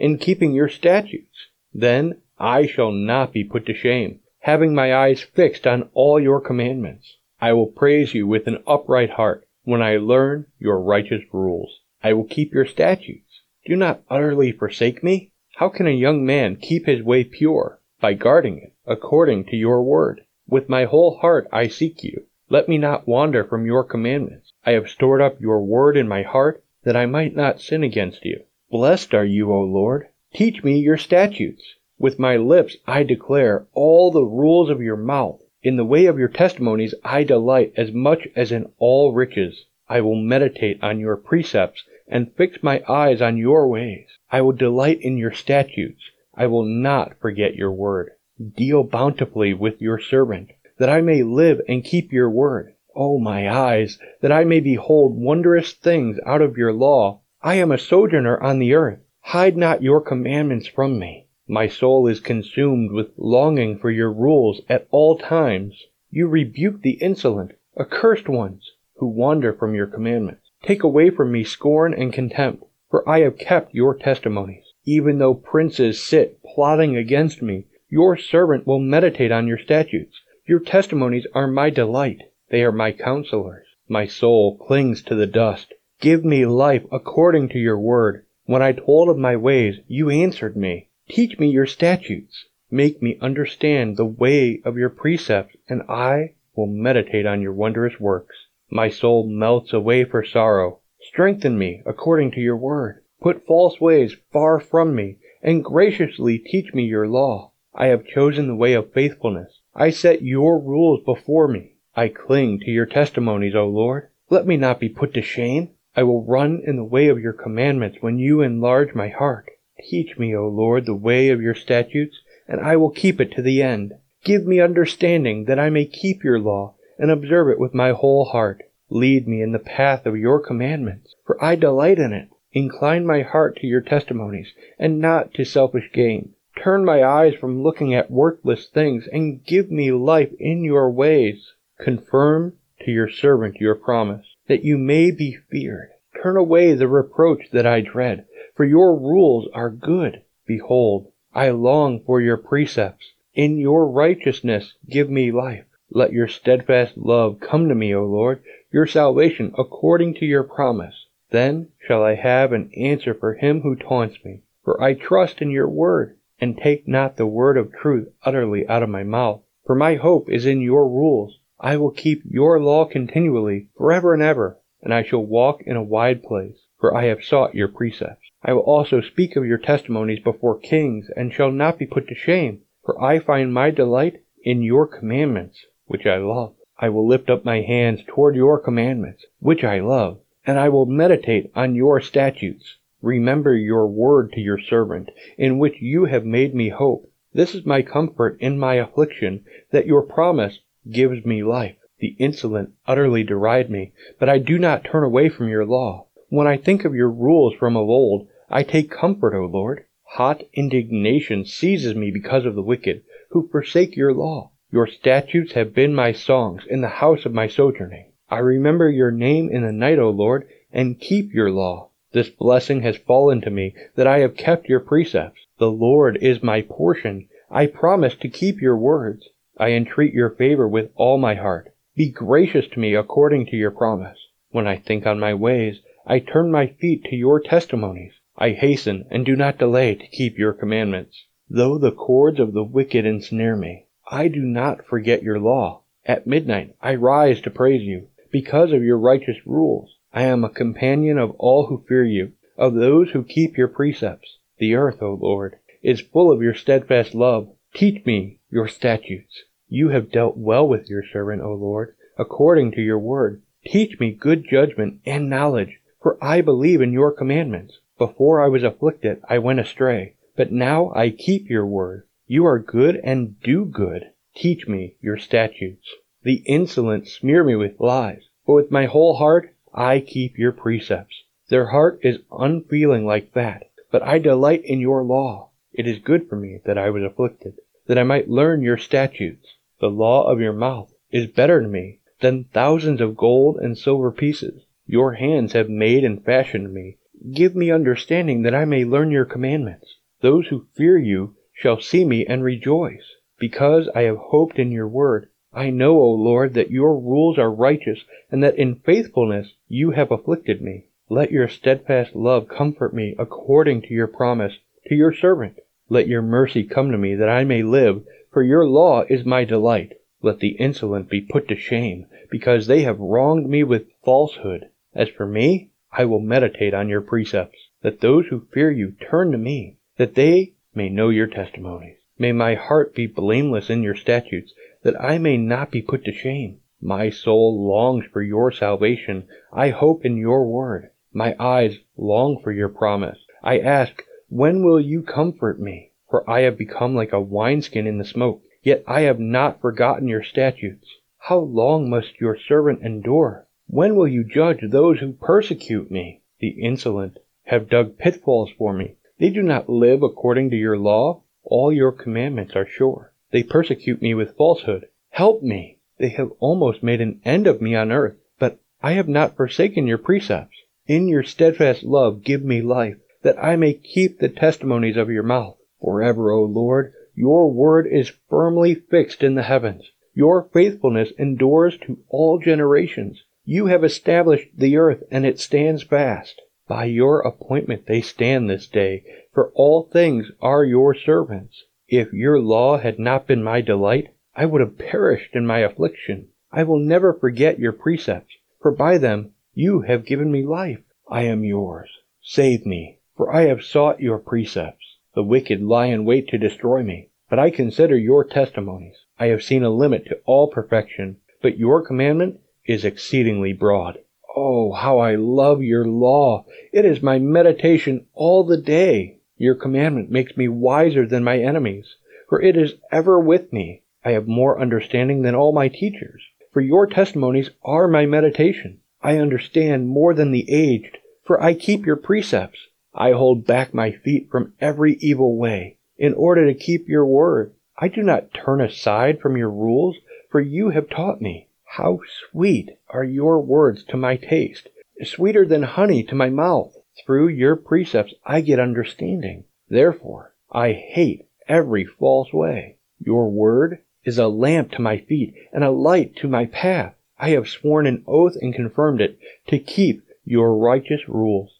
in keeping your statutes. Then I shall not be put to shame, having my eyes fixed on all your commandments. I will praise you with an upright heart when I learn your righteous rules. I will keep your statutes. Do not utterly forsake me. How can a young man keep his way pure? By guarding it according to your word. With my whole heart I seek you. Let me not wander from your commandments. I have stored up your word in my heart, that I might not sin against you. Blessed are you, O Lord. Teach me your statutes. With my lips I declare all the rules of your mouth. In the way of your testimonies I delight as much as in all riches. I will meditate on your precepts and fix my eyes on your ways. I will delight in your statutes. I will not forget your word. Deal bountifully with your servant that I may live and keep your word. O my eyes, that I may behold wondrous things out of your law. I am a sojourner on the earth. Hide not your commandments from me. My soul is consumed with longing for your rules at all times. You rebuke the insolent, accursed ones, who wander from your commandments. Take away from me scorn and contempt, for I have kept your testimonies. Even though princes sit plotting against me, your servant will meditate on your statutes. Your testimonies are my delight. They are my counselors. My soul clings to the dust. Give me life according to your word. When I told of my ways, you answered me. Teach me your statutes. Make me understand the way of your precepts, and I will meditate on your wondrous works. My soul melts away for sorrow. Strengthen me according to your word. Put false ways far from me, and graciously teach me your law. I have chosen the way of faithfulness. I set your rules before me. I cling to your testimonies, O Lord. Let me not be put to shame. I will run in the way of your commandments when you enlarge my heart. Teach me, O Lord, the way of your statutes, and I will keep it to the end. Give me understanding that I may keep your law and observe it with my whole heart. Lead me in the path of your commandments, for I delight in it. Incline my heart to your testimonies, and not to selfish gain. Turn my eyes from looking at worthless things, and give me life in your ways. Confirm to your servant your promise, that you may be feared. Turn away the reproach that I dread, for your rules are good. Behold, I long for your precepts. In your righteousness give me life. Let your steadfast love come to me, O Lord, your salvation according to your promise. Then shall I have an answer for him who taunts me, for I trust in your word and take not the word of truth utterly out of my mouth. For my hope is in your rules. I will keep your law continually, forever and ever, and I shall walk in a wide place, for I have sought your precepts. I will also speak of your testimonies before kings, and shall not be put to shame, for I find my delight in your commandments, which I love. I will lift up my hands toward your commandments, which I love, and I will meditate on your statutes. Remember your word to your servant, in which you have made me hope. This is my comfort in my affliction, that your promise gives me life. The insolent utterly deride me, but I do not turn away from your law. When I think of your rules from of old, I take comfort, O Lord. Hot indignation seizes me because of the wicked, who forsake your law. Your statutes have been my songs in the house of my sojourning. I remember your name in the night, O Lord, and keep your law. This blessing has fallen to me, that I have kept your precepts. The Lord is my portion. I promise to keep your words. I entreat your favor with all my heart. Be gracious to me according to your promise. When I think on my ways, I turn my feet to your testimonies. I hasten and do not delay to keep your commandments. Though the cords of the wicked ensnare me, I do not forget your law. At midnight I rise to praise you, because of your righteous rules. I am a companion of all who fear you, of those who keep your precepts. The earth, O Lord, is full of your steadfast love. Teach me your statutes. You have dealt well with your servant, O Lord, according to your word. Teach me good judgment and knowledge, for I believe in your commandments. Before I was afflicted, I went astray, But now I keep your word. You are good and do good. Teach me your statutes. The insolent smear me with lies, but with my whole heart I keep your precepts. Their heart is unfeeling like that, but I delight in your law. It is good for me that I was afflicted, that I might learn your statutes. The law of your mouth is better to me than thousands of gold and silver pieces. Your hands have made and fashioned me. Give me understanding that I may learn your commandments. Those who fear you shall see me and rejoice. Because I have hoped in your word, I know, O Lord, that your rules are righteous, and that in faithfulness you have afflicted me. Let your steadfast love comfort me according to your promise to your servant. Let your mercy come to me that I may live, for your law is my delight. Let the insolent be put to shame, because they have wronged me with falsehood. As for me, I will meditate on your precepts. That those who fear you turn to me, that they may know your testimonies. May my heart be blameless in your statutes, that I may not be put to shame. My soul longs for your salvation. I hope in your word. My eyes long for your promise. I ask, when will you comfort me? For I have become like a wineskin in the smoke. Yet I have not forgotten your statutes. How long must your servant endure? When will you judge those who persecute me? The insolent have dug pitfalls for me. They do not live according to your law. All your commandments are sure. They persecute me with falsehood. Help me! They have almost made an end of me on earth, but I have not forsaken your precepts. In your steadfast love give me life, that I may keep the testimonies of your mouth. Forever, O Lord, your word is firmly fixed in the heavens. Your faithfulness endures to all generations. You have established the earth, and it stands fast. By your appointment they stand this day, for all things are your servants. If your law had not been my delight, I would have perished in my affliction. I will never forget your precepts, for by them you have given me life. I am yours. Save me, for I have sought your precepts. The wicked lie in wait to destroy me, but I consider your testimonies. I have seen a limit to all perfection, but your commandment is exceedingly broad. Oh, how I love your law! It is my meditation all the day. Your commandment makes me wiser than my enemies, for it is ever with me. I have more understanding than all my teachers, for your testimonies are my meditation. I understand more than the aged, for I keep your precepts. I hold back my feet from every evil way, in order to keep your word. I do not turn aside from your rules, for you have taught me. How sweet are your words to my taste, sweeter than honey to my mouth. Through your precepts I get understanding. Therefore, I hate every false way. Your word is a lamp to my feet and a light to my path. I have sworn an oath and confirmed it to keep your righteous rules.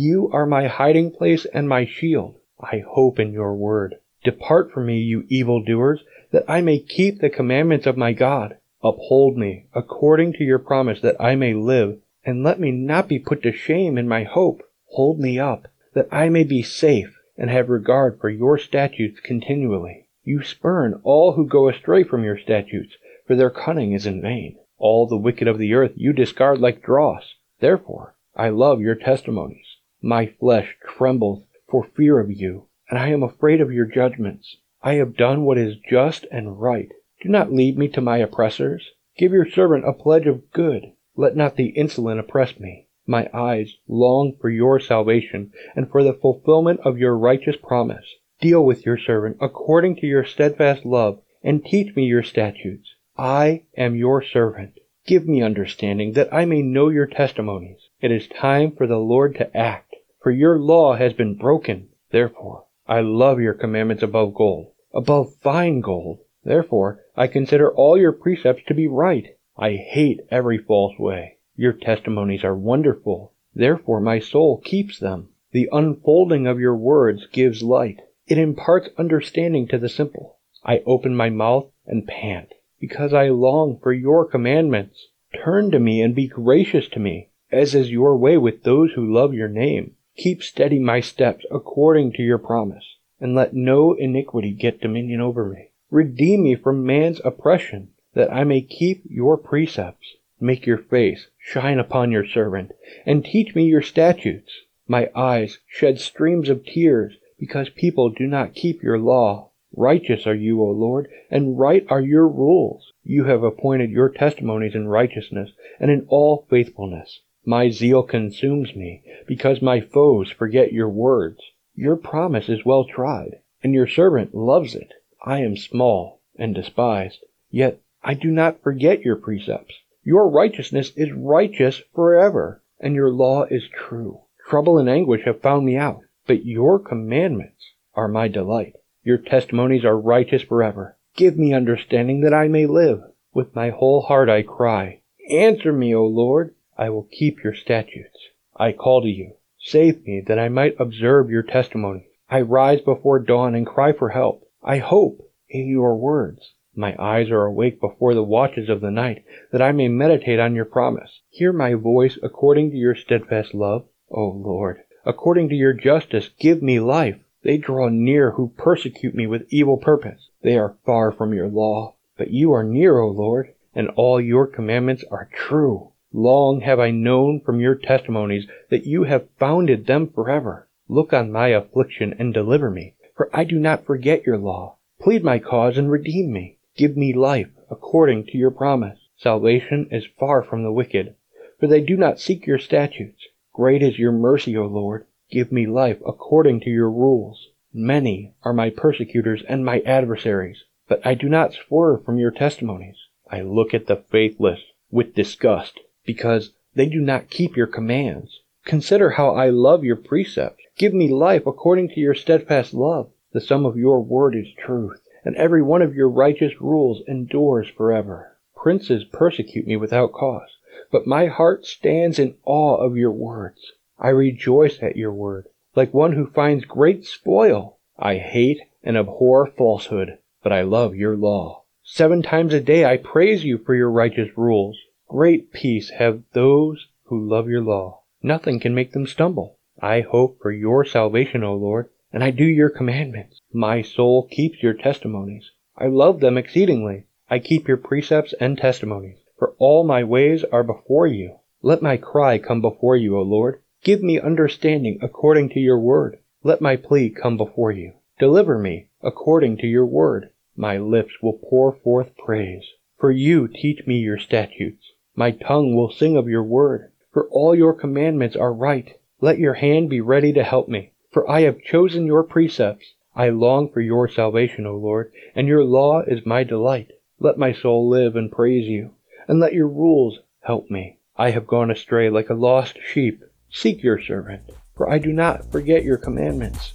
You are my hiding place and my shield. I hope in your word. Depart from me, you evildoers, that I may keep the commandments of my God. Uphold me according to your promise that I may live, and let me not be put to shame in my hope. Hold me up, that I may be safe and have regard for your statutes continually. You spurn all who go astray from your statutes, for their cunning is in vain. All the wicked of the earth you discard like dross. Therefore, I love your testimonies. My flesh trembles for fear of you, and I am afraid of your judgments. I have done what is just and right. Do not lead me to my oppressors. Give your servant a pledge of good. Let not the insolent oppress me. My eyes long for your salvation and for the fulfillment of your righteous promise. Deal with your servant according to your steadfast love and teach me your statutes. I am your servant. Give me understanding that I may know your testimonies. It is time for the Lord to act, for your law has been broken. Therefore, I love your commandments above gold, above fine gold. Therefore, I consider all your precepts to be right. I hate every false way. Your testimonies are wonderful. Therefore my soul keeps them. The unfolding of your words gives light. It imparts understanding to the simple. I open my mouth and pant, because I long for your commandments. Turn to me and be gracious to me, as is your way with those who love your name. Keep steady my steps according to your promise, and let no iniquity get dominion over me. Redeem me from man's oppression, that I may keep your precepts. Make your face shine upon your servant, and teach me your statutes. My eyes shed streams of tears, because people do not keep your law. Righteous are you, O Lord, and right are your rules. You have appointed your testimonies in righteousness and in all faithfulness. My zeal consumes me, because my foes forget your words. Your promise is well tried, and your servant loves it. I am small and despised, yet I do not forget your precepts. Your righteousness is righteous forever, and your law is true. Trouble and anguish have found me out, but your commandments are my delight. Your testimonies are righteous forever. Give me understanding that I may live. With my whole heart I cry. Answer me, O Lord. I will keep your statutes. I call to you. Save me that I might observe your testimony. I rise before dawn and cry for help. I hope in your words. My eyes are awake before the watches of the night, that I may meditate on your promise. Hear my voice according to your steadfast love, O Lord. According to your justice, give me life. They draw near who persecute me with evil purpose. They are far from your law. But you are near, O Lord, and all your commandments are true. Long have I known from your testimonies that you have founded them forever. Look on my affliction and deliver me, for I do not forget your law. Plead my cause and redeem me. Give me life according to your promise. Salvation is far from the wicked, for they do not seek your statutes. Great is your mercy, O Lord. Give me life according to your rules. Many are my persecutors and my adversaries, but I do not swerve from your testimonies. I look at the faithless with disgust, because they do not keep your commands. Consider how I love your precepts. Give me life according to your steadfast love. The sum of your word is truth and every one of your righteous rules endures forever. Princes persecute me without cause, but my heart stands in awe of your words. I rejoice at your word, like one who finds great spoil. I hate and abhor falsehood, but I love your law. Seven times a day I praise you for your righteous rules. Great peace have those who love your law. Nothing can make them stumble. I hope for your salvation, O Lord and I do your commandments. My soul keeps your testimonies. I love them exceedingly. I keep your precepts and testimonies, for all my ways are before you. Let my cry come before you, O Lord. Give me understanding according to your word. Let my plea come before you. Deliver me according to your word. My lips will pour forth praise. For you teach me your statutes. My tongue will sing of your word. For all your commandments are right. Let your hand be ready to help me. For I have chosen your precepts. I long for your salvation, O Lord, and your law is my delight. Let my soul live and praise you, and let your rules help me. I have gone astray like a lost sheep. Seek your servant, for I do not forget your commandments.